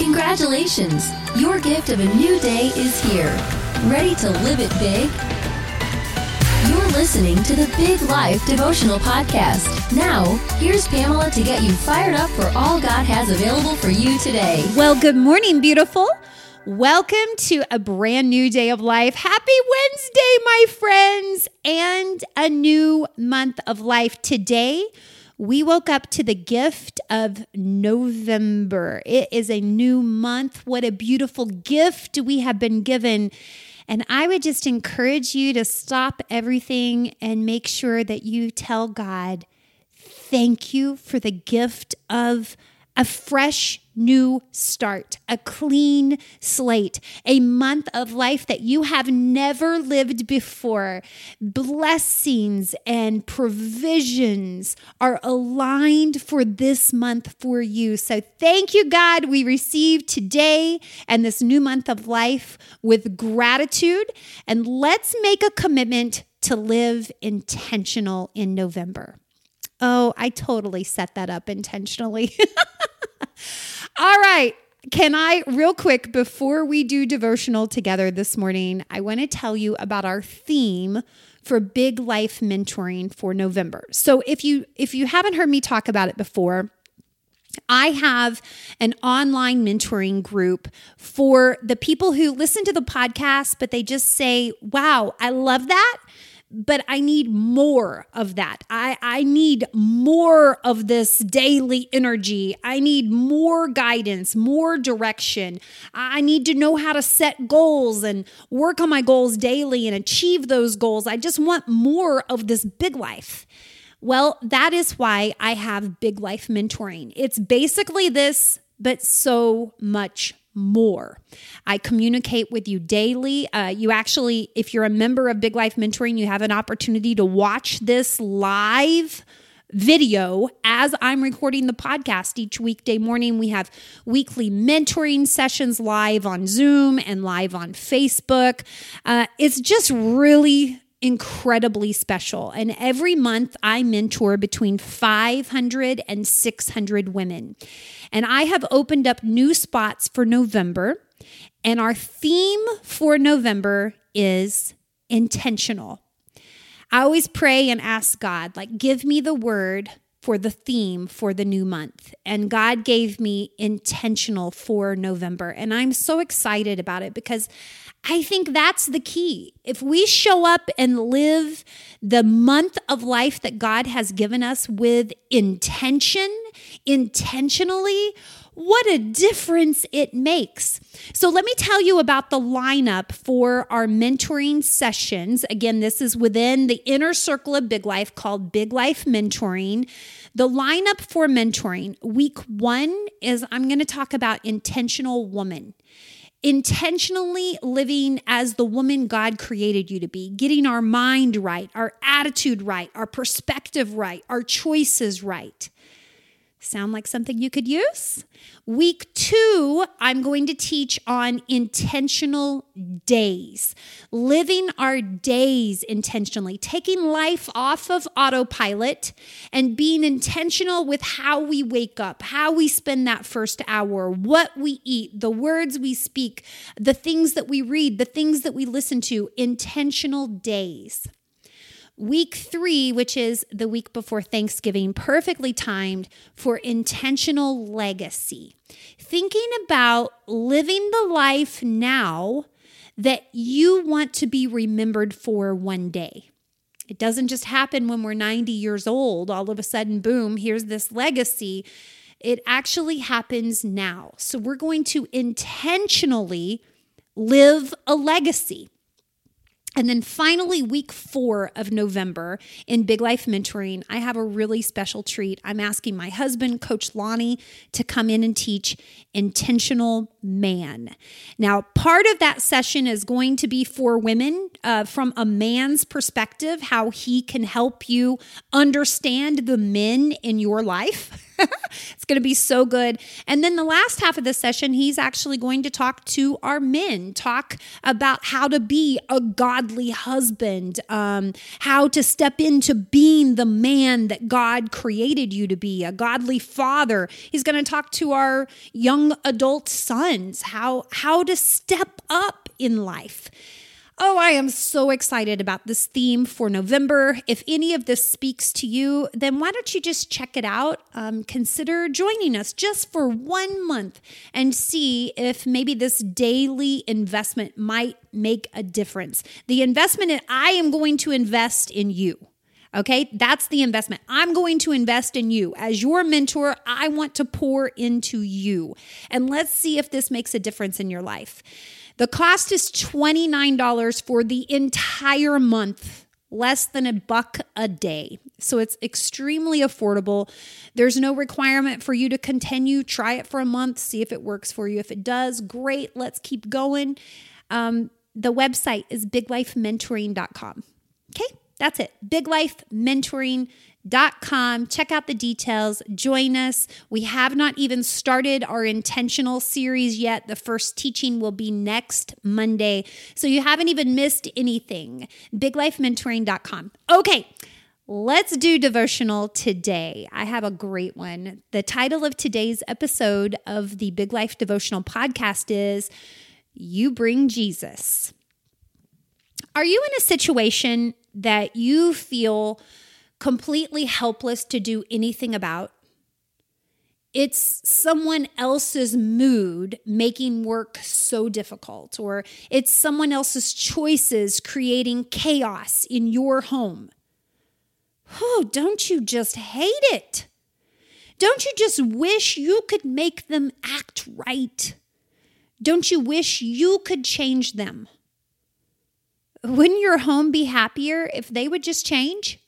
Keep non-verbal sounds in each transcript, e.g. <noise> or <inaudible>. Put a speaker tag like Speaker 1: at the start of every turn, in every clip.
Speaker 1: Congratulations! Your gift of a new day is here. Ready to live it big? You're listening to the Big Life Devotional Podcast. Now, here's Pamela to get you fired up for all God has available for you today.
Speaker 2: Well, good morning, beautiful. Welcome to a brand new day of life. Happy Wednesday, my friends, and a new month of life. Today, we woke up to the gift of November. It is a new month. What a beautiful gift we have been given. And I would just encourage you to stop everything and make sure that you tell God, thank you for the gift of a fresh new start, a clean slate, a month of life that you have never lived before. Blessings and provisions are aligned for this month for you. So thank you, God. We receive today and this new month of life with gratitude. And let's make a commitment to live intentional in November. Oh, I totally set that up intentionally. <laughs> All right. Can I, real quick, before we do devotional together this morning, I want to tell you about our theme for big life mentoring for November. So if you if you haven't heard me talk about it before, I have an online mentoring group for the people who listen to the podcast, but they just say, wow, I love that but I need more of that. I, I need more of this daily energy. I need more guidance, more direction. I need to know how to set goals and work on my goals daily and achieve those goals. I just want more of this big life. Well, that is why I have Big Life Mentoring. It's basically this, but so much more. I communicate with you daily. Uh, you actually, if you're a member of Big Life Mentoring, you have an opportunity to watch this live video as I'm recording the podcast each weekday morning. We have weekly mentoring sessions live on Zoom and live on Facebook. Uh, it's just really incredibly special. And every month I mentor between 500 and 600 women. And I have opened up new spots for November. And our theme for November is intentional. I always pray and ask God, like, give me the word for the theme for the new month. And God gave me intentional for November. And I'm so excited about it because I think that's the key. If we show up and live the month of life that God has given us with intention, intentionally, what a difference it makes. So, let me tell you about the lineup for our mentoring sessions. Again, this is within the inner circle of Big Life called Big Life Mentoring. The lineup for mentoring week one is I'm going to talk about intentional woman intentionally living as the woman God created you to be, getting our mind right, our attitude right, our perspective right, our choices right. Sound like something you could use? Week two, I'm going to teach on intentional days, living our days intentionally, taking life off of autopilot and being intentional with how we wake up, how we spend that first hour, what we eat, the words we speak, the things that we read, the things that we listen to, intentional days. Week three, which is the week before Thanksgiving, perfectly timed for intentional legacy. Thinking about living the life now that you want to be remembered for one day. It doesn't just happen when we're 90 years old, all of a sudden, boom, here's this legacy. It actually happens now. So we're going to intentionally live a legacy. And then finally, week four of November in Big Life Mentoring, I have a really special treat. I'm asking my husband, Coach Lonnie, to come in and teach intentional man. Now, part of that session is going to be for women uh, from a man's perspective, how he can help you understand the men in your life. <laughs> going to be so good. And then the last half of the session, he's actually going to talk to our men, talk about how to be a godly husband, um, how to step into being the man that God created you to be, a godly father. He's going to talk to our young adult sons how how to step up in life. Oh, I am so excited about this theme for November. If any of this speaks to you, then why don't you just check it out? Um, consider joining us just for one month and see if maybe this daily investment might make a difference. The investment I am going to invest in you. Okay, that's the investment. I'm going to invest in you. As your mentor, I want to pour into you. And let's see if this makes a difference in your life. The cost is $29 for the entire month, less than a buck a day. So it's extremely affordable. There's no requirement for you to continue. Try it for a month, see if it works for you. If it does, great. Let's keep going. Um, the website is biglifementoring.com. Okay, that's it. Biglifementoring.com com. Check out the details. Join us. We have not even started our intentional series yet. The first teaching will be next Monday. So you haven't even missed anything. BigLifeMentoring.com. Okay. Let's do devotional today. I have a great one. The title of today's episode of the Big Life Devotional podcast is You Bring Jesus. Are you in a situation that you feel completely helpless to do anything about. It's someone else's mood making work so difficult, or it's someone else's choices creating chaos in your home. Oh, don't you just hate it? Don't you just wish you could make them act right? Don't you wish you could change them? Wouldn't your home be happier if they would just change?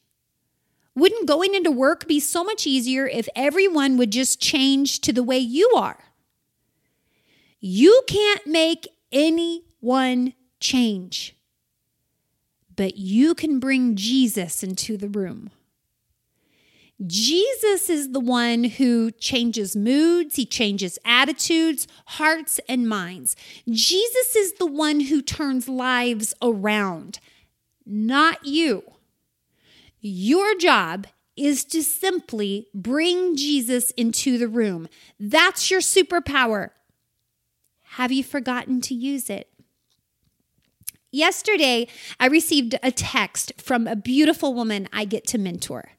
Speaker 2: Wouldn't going into work be so much easier if everyone would just change to the way you are? You can't make anyone change, but you can bring Jesus into the room. Jesus is the one who changes moods, he changes attitudes, hearts, and minds. Jesus is the one who turns lives around, not you. Your job is to simply bring Jesus into the room. That's your superpower. Have you forgotten to use it? Yesterday, I received a text from a beautiful woman I get to mentor.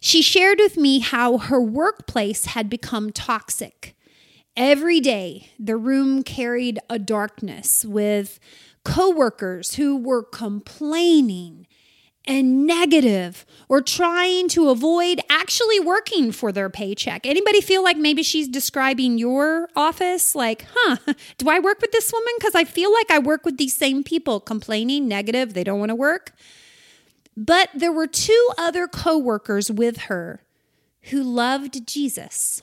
Speaker 2: She shared with me how her workplace had become toxic. Every day, the room carried a darkness with coworkers who were complaining and negative or trying to avoid actually working for their paycheck. Anybody feel like maybe she's describing your office like, "Huh, <laughs> do I work with this woman cuz I feel like I work with these same people complaining, negative, they don't want to work." But there were two other coworkers with her who loved Jesus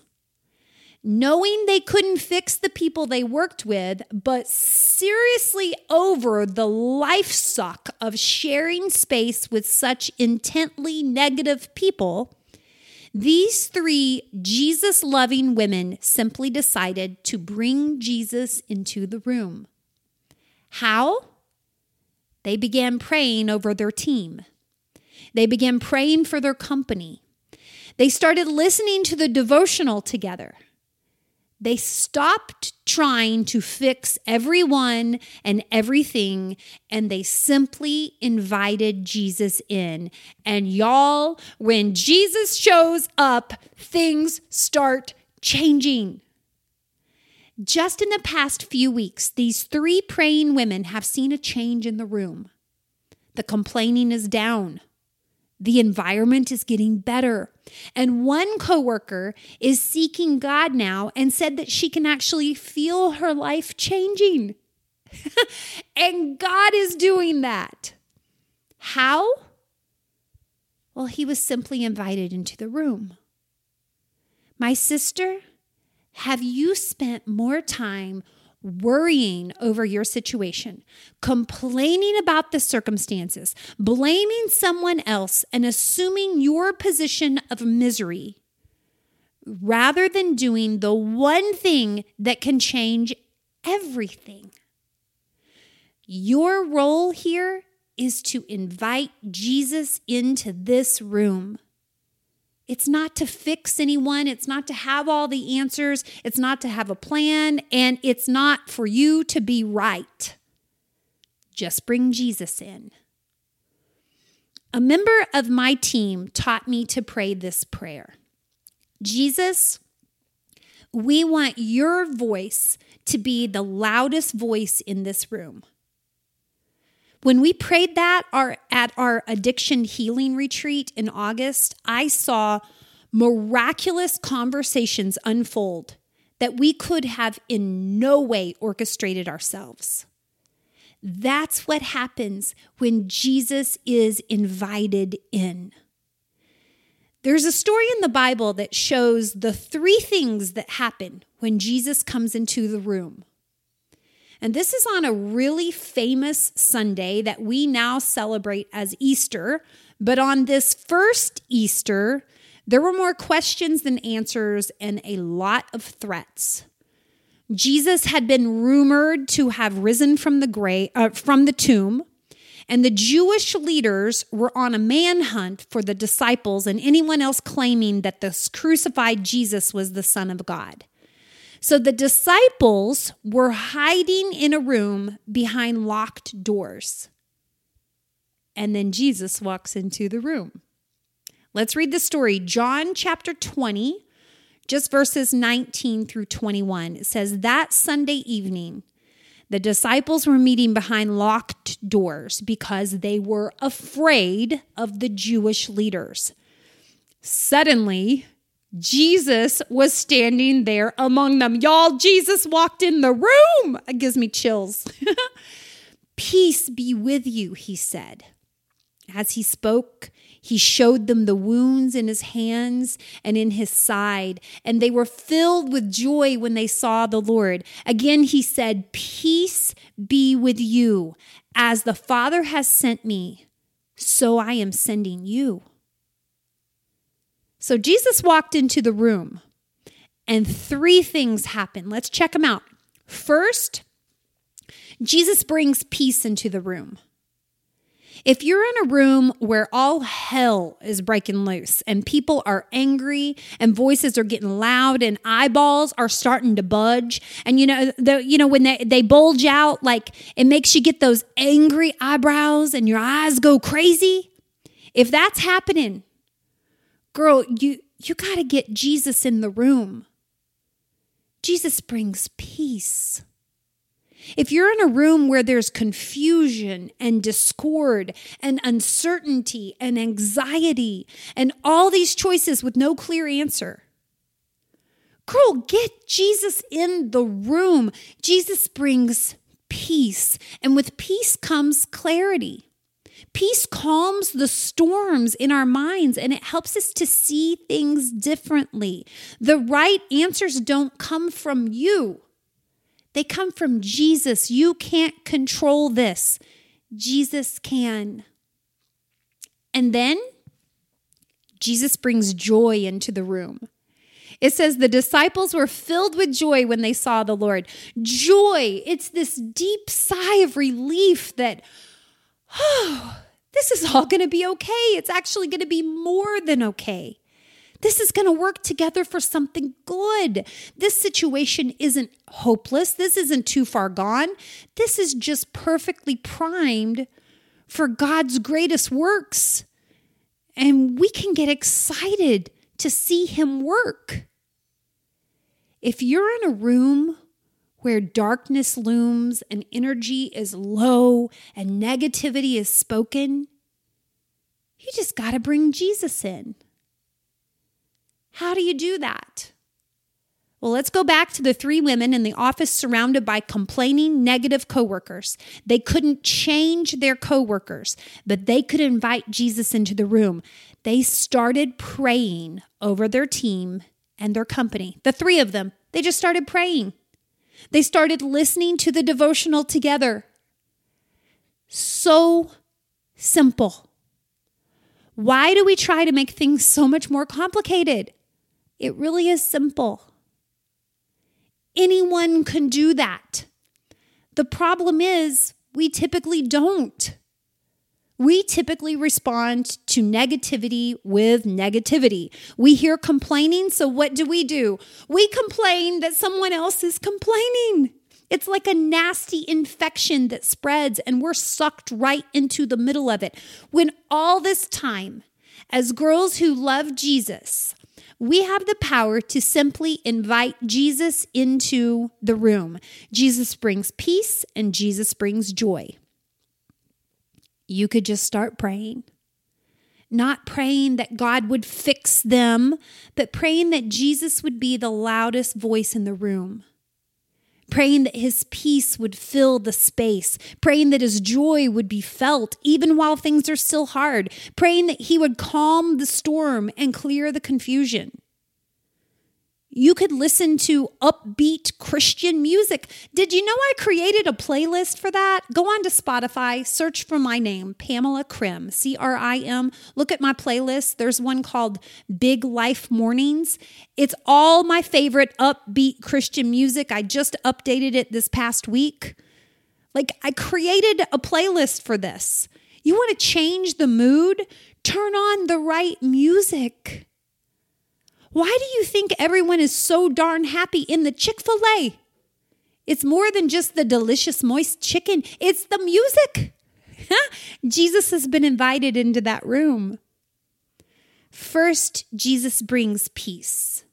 Speaker 2: knowing they couldn't fix the people they worked with, but seriously over the life suck of sharing space with such intently negative people, these three Jesus loving women simply decided to bring Jesus into the room. How? They began praying over their team. They began praying for their company. They started listening to the devotional together. They stopped trying to fix everyone and everything, and they simply invited Jesus in. And y'all, when Jesus shows up, things start changing. Just in the past few weeks, these three praying women have seen a change in the room. The complaining is down. The environment is getting better. And one coworker is seeking God now and said that she can actually feel her life changing. <laughs> and God is doing that. How? Well, he was simply invited into the room. My sister, have you spent more time worrying over your situation, complaining about the circumstances, blaming someone else, and assuming your position of misery, rather than doing the one thing that can change everything? Your role here is to invite Jesus into this room. It's not to fix anyone. It's not to have all the answers. It's not to have a plan. And it's not for you to be right. Just bring Jesus in. A member of my team taught me to pray this prayer Jesus, we want your voice to be the loudest voice in this room. When we prayed that our, at our addiction healing retreat in August, I saw miraculous conversations unfold that we could have in no way orchestrated ourselves. That's what happens when Jesus is invited in. There's a story in the Bible that shows the three things that happen when Jesus comes into the room. And this is on a really famous Sunday that we now celebrate as Easter. But on this first Easter, there were more questions than answers and a lot of threats. Jesus had been rumored to have risen from the grave, uh, from the tomb, and the Jewish leaders were on a manhunt for the disciples and anyone else claiming that the crucified Jesus was the Son of God. So the disciples were hiding in a room behind locked doors. And then Jesus walks into the room. Let's read the story. John chapter 20, just verses 19 through 21. It says, That Sunday evening, the disciples were meeting behind locked doors because they were afraid of the Jewish leaders. Suddenly, Jesus was standing there among them. Y'all, Jesus walked in the room. It gives me chills. <laughs> Peace be with you, he said. As he spoke, he showed them the wounds in his hands and in his side, and they were filled with joy when they saw the Lord. Again, he said, Peace be with you. As the Father has sent me, so I am sending you. So Jesus walked into the room and three things happened. Let's check them out. First, Jesus brings peace into the room. If you're in a room where all hell is breaking loose and people are angry and voices are getting loud and eyeballs are starting to budge and you know the you know when they, they bulge out like it makes you get those angry eyebrows and your eyes go crazy. If that's happening, girl, you you got to get Jesus in the room. Jesus brings peace. If you're in a room where there's confusion and discord and uncertainty and anxiety and all these choices with no clear answer, girl, get Jesus in the room. Jesus brings peace, and with peace comes clarity. Peace calms the storms in our minds and it helps us to see things differently. The right answers don't come from you, they come from Jesus. You can't control this, Jesus can. And then Jesus brings joy into the room. It says the disciples were filled with joy when they saw the Lord. Joy, it's this deep sigh of relief that, oh, <sighs> this is all going to be okay. It's actually going to be more than okay. This is going to work together for something good. This situation isn't hopeless. This isn't too far gone. This is just perfectly primed for God's greatest works. And we can get excited to see Him work. If you're in a room where darkness looms and energy is low and negativity is spoken, you just got to bring Jesus in. How do you do that? Well, let's go back to the three women in the office surrounded by complaining negative coworkers. They couldn't change their coworkers, but they could invite Jesus into the room. They started praying over their team and their company. The three of them They just started praying. They started listening to the devotional together. So simple. Why do we try to make things so much more complicated? It really is simple. Anyone can do that. The problem is, we typically don't. We typically respond to negativity with negativity. We hear complaining, so what do we do? We complain that someone else is complaining. It's like a nasty infection that spreads, and we're sucked right into the middle of it. When all this time, as girls who love Jesus, we have the power to simply invite Jesus into the room. Jesus brings peace and Jesus brings joy. You could just start praying. Not praying that God would fix them, but praying that Jesus would be the loudest voice in the room praying that his peace would fill the space, praying that his joy would be felt even while things are still hard, praying that he would calm the storm and clear the confusion. You could listen to upbeat Christian music. Did you know I created a playlist for that? Go on to Spotify, search for my name, Pamela Crim, C R I M. Look at my playlist. There's one called Big Life Mornings. It's all my favorite upbeat Christian music. I just updated it this past week. Like, I created a playlist for this. You want to change the mood? Turn on the right music. Why do you think everyone is so darn happy in the Chick fil A? It's more than just the delicious, moist chicken, it's the music. <laughs> Jesus has been invited into that room. First, Jesus brings peace,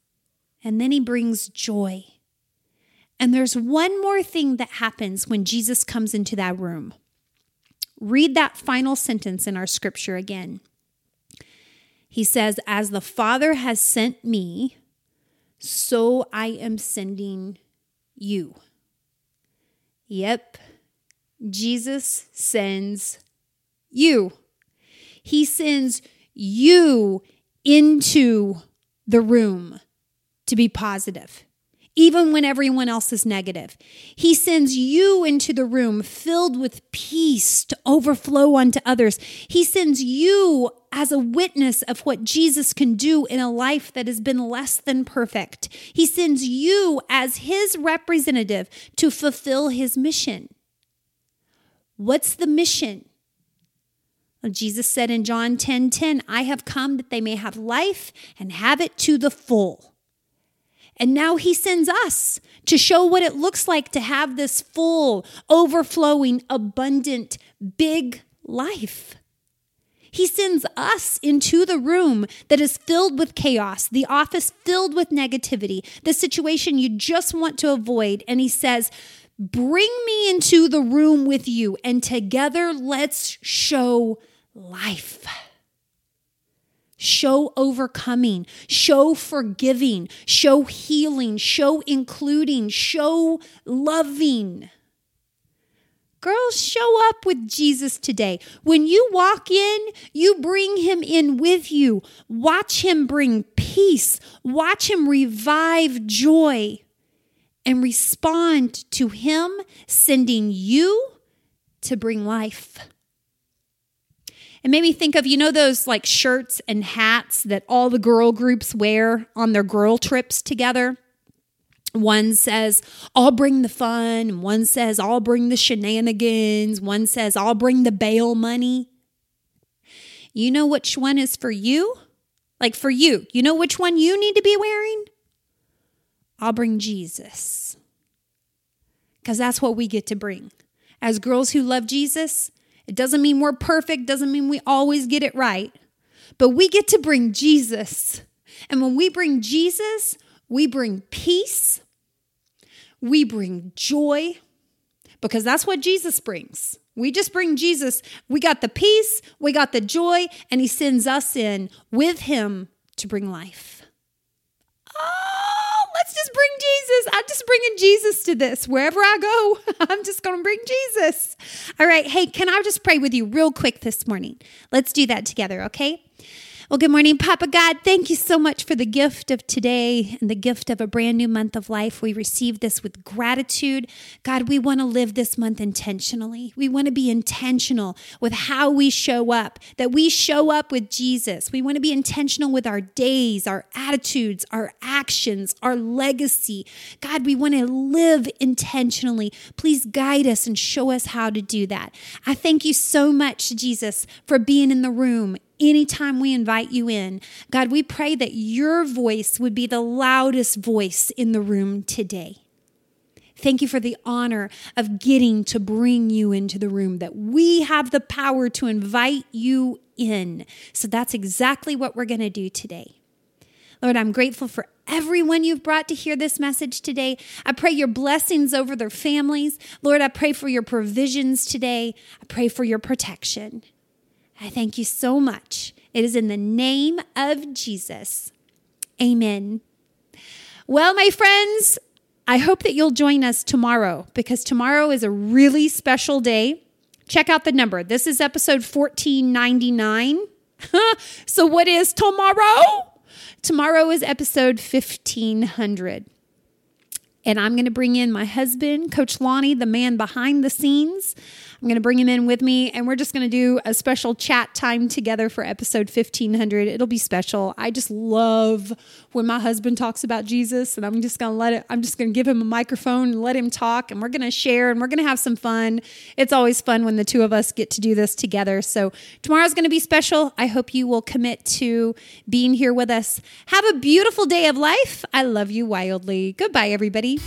Speaker 2: and then he brings joy. And there's one more thing that happens when Jesus comes into that room. Read that final sentence in our scripture again. He says, As the Father has sent me, so I am sending you. Yep, Jesus sends you. He sends you into the room to be positive even when everyone else is negative. He sends you into the room filled with peace to overflow onto others. He sends you as a witness of what Jesus can do in a life that has been less than perfect. He sends you as his representative to fulfill his mission. What's the mission? Jesus said in John 10 10, I have come that they may have life and have it to the full. And now he sends us to show what it looks like to have this full, overflowing, abundant, big life. He sends us into the room that is filled with chaos, the office filled with negativity, the situation you just want to avoid. And he says, Bring me into the room with you, and together let's show life show overcoming, show forgiving, show healing, show including, show loving. Girls, show up with Jesus today. When you walk in, you bring him in with you. Watch him bring peace, watch him revive joy, and respond to him sending you to bring life. It made me think of, you know, those like shirts and hats that all the girl groups wear on their girl trips together? One says, I'll bring the fun. One says, I'll bring the shenanigans. One says, I'll bring the bail money. You know which one is for you? Like for you, you know which one you need to be wearing? I'll bring Jesus. Because that's what we get to bring. As girls who love Jesus, it doesn't mean we're perfect, doesn't mean we always get it right, but we get to bring Jesus. And when we bring Jesus, we bring peace, we bring joy, because that's what Jesus brings. We just bring Jesus. We got the peace, we got the joy, and He sends us in with Him to bring life. Just bring Jesus. I'm just bringing Jesus to this. Wherever I go, <laughs> I'm just going to bring Jesus. All right. Hey, can I just pray with you real quick this morning? Let's do that together, okay? Well, good morning, Papa God. Thank you so much for the gift of today and the gift of a brand new month of life. We receive this with gratitude. God, we want to live this month intentionally. We want to be intentional with how we show up, that we show up with Jesus. We want to be intentional with our days, our attitudes, our actions, our legacy. God, we want to live intentionally. Please guide us and show us how to do that. I thank you so much, Jesus, for being in the room anytime we invite you in. God, we pray that your voice would be the loudest voice in the room today. Thank you for the honor of getting to bring you into the room, that we have the power to invite you in. So that's exactly what we're going to do today. Lord, I'm grateful for everyone you've brought to hear this message today. I pray your blessings over their families. Lord, I pray for your provisions today. I pray for your protection. I thank you so much. It is in the name of Jesus. Amen. Well, my friends, I hope that you'll join us tomorrow because tomorrow is a really special day. Check out the number. This is episode 1499. <laughs> so, what is tomorrow? Tomorrow is episode 1500. And I'm going to bring in my husband, Coach Lonnie, the man behind the scenes. I'm going to bring him in with me, and we're just going to do a special chat time together for episode 1500. It'll be special. I just love when my husband talks about Jesus, and I'm just going to let it, I'm just going to give him a microphone and let him talk, and we're going to share and we're going to have some fun. It's always fun when the two of us get to do this together. So tomorrow's going to be special. I hope you will commit to being here with us. Have a beautiful day of life. I love you wildly. Goodbye, everybody.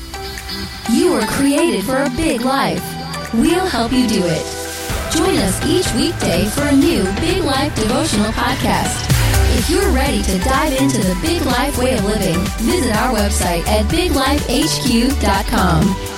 Speaker 1: You were created for a big life. We'll help you do it. Join us each weekday for a new Big Life devotional podcast. If you're ready to dive into the big life way of living, visit our website at biglifehq.com.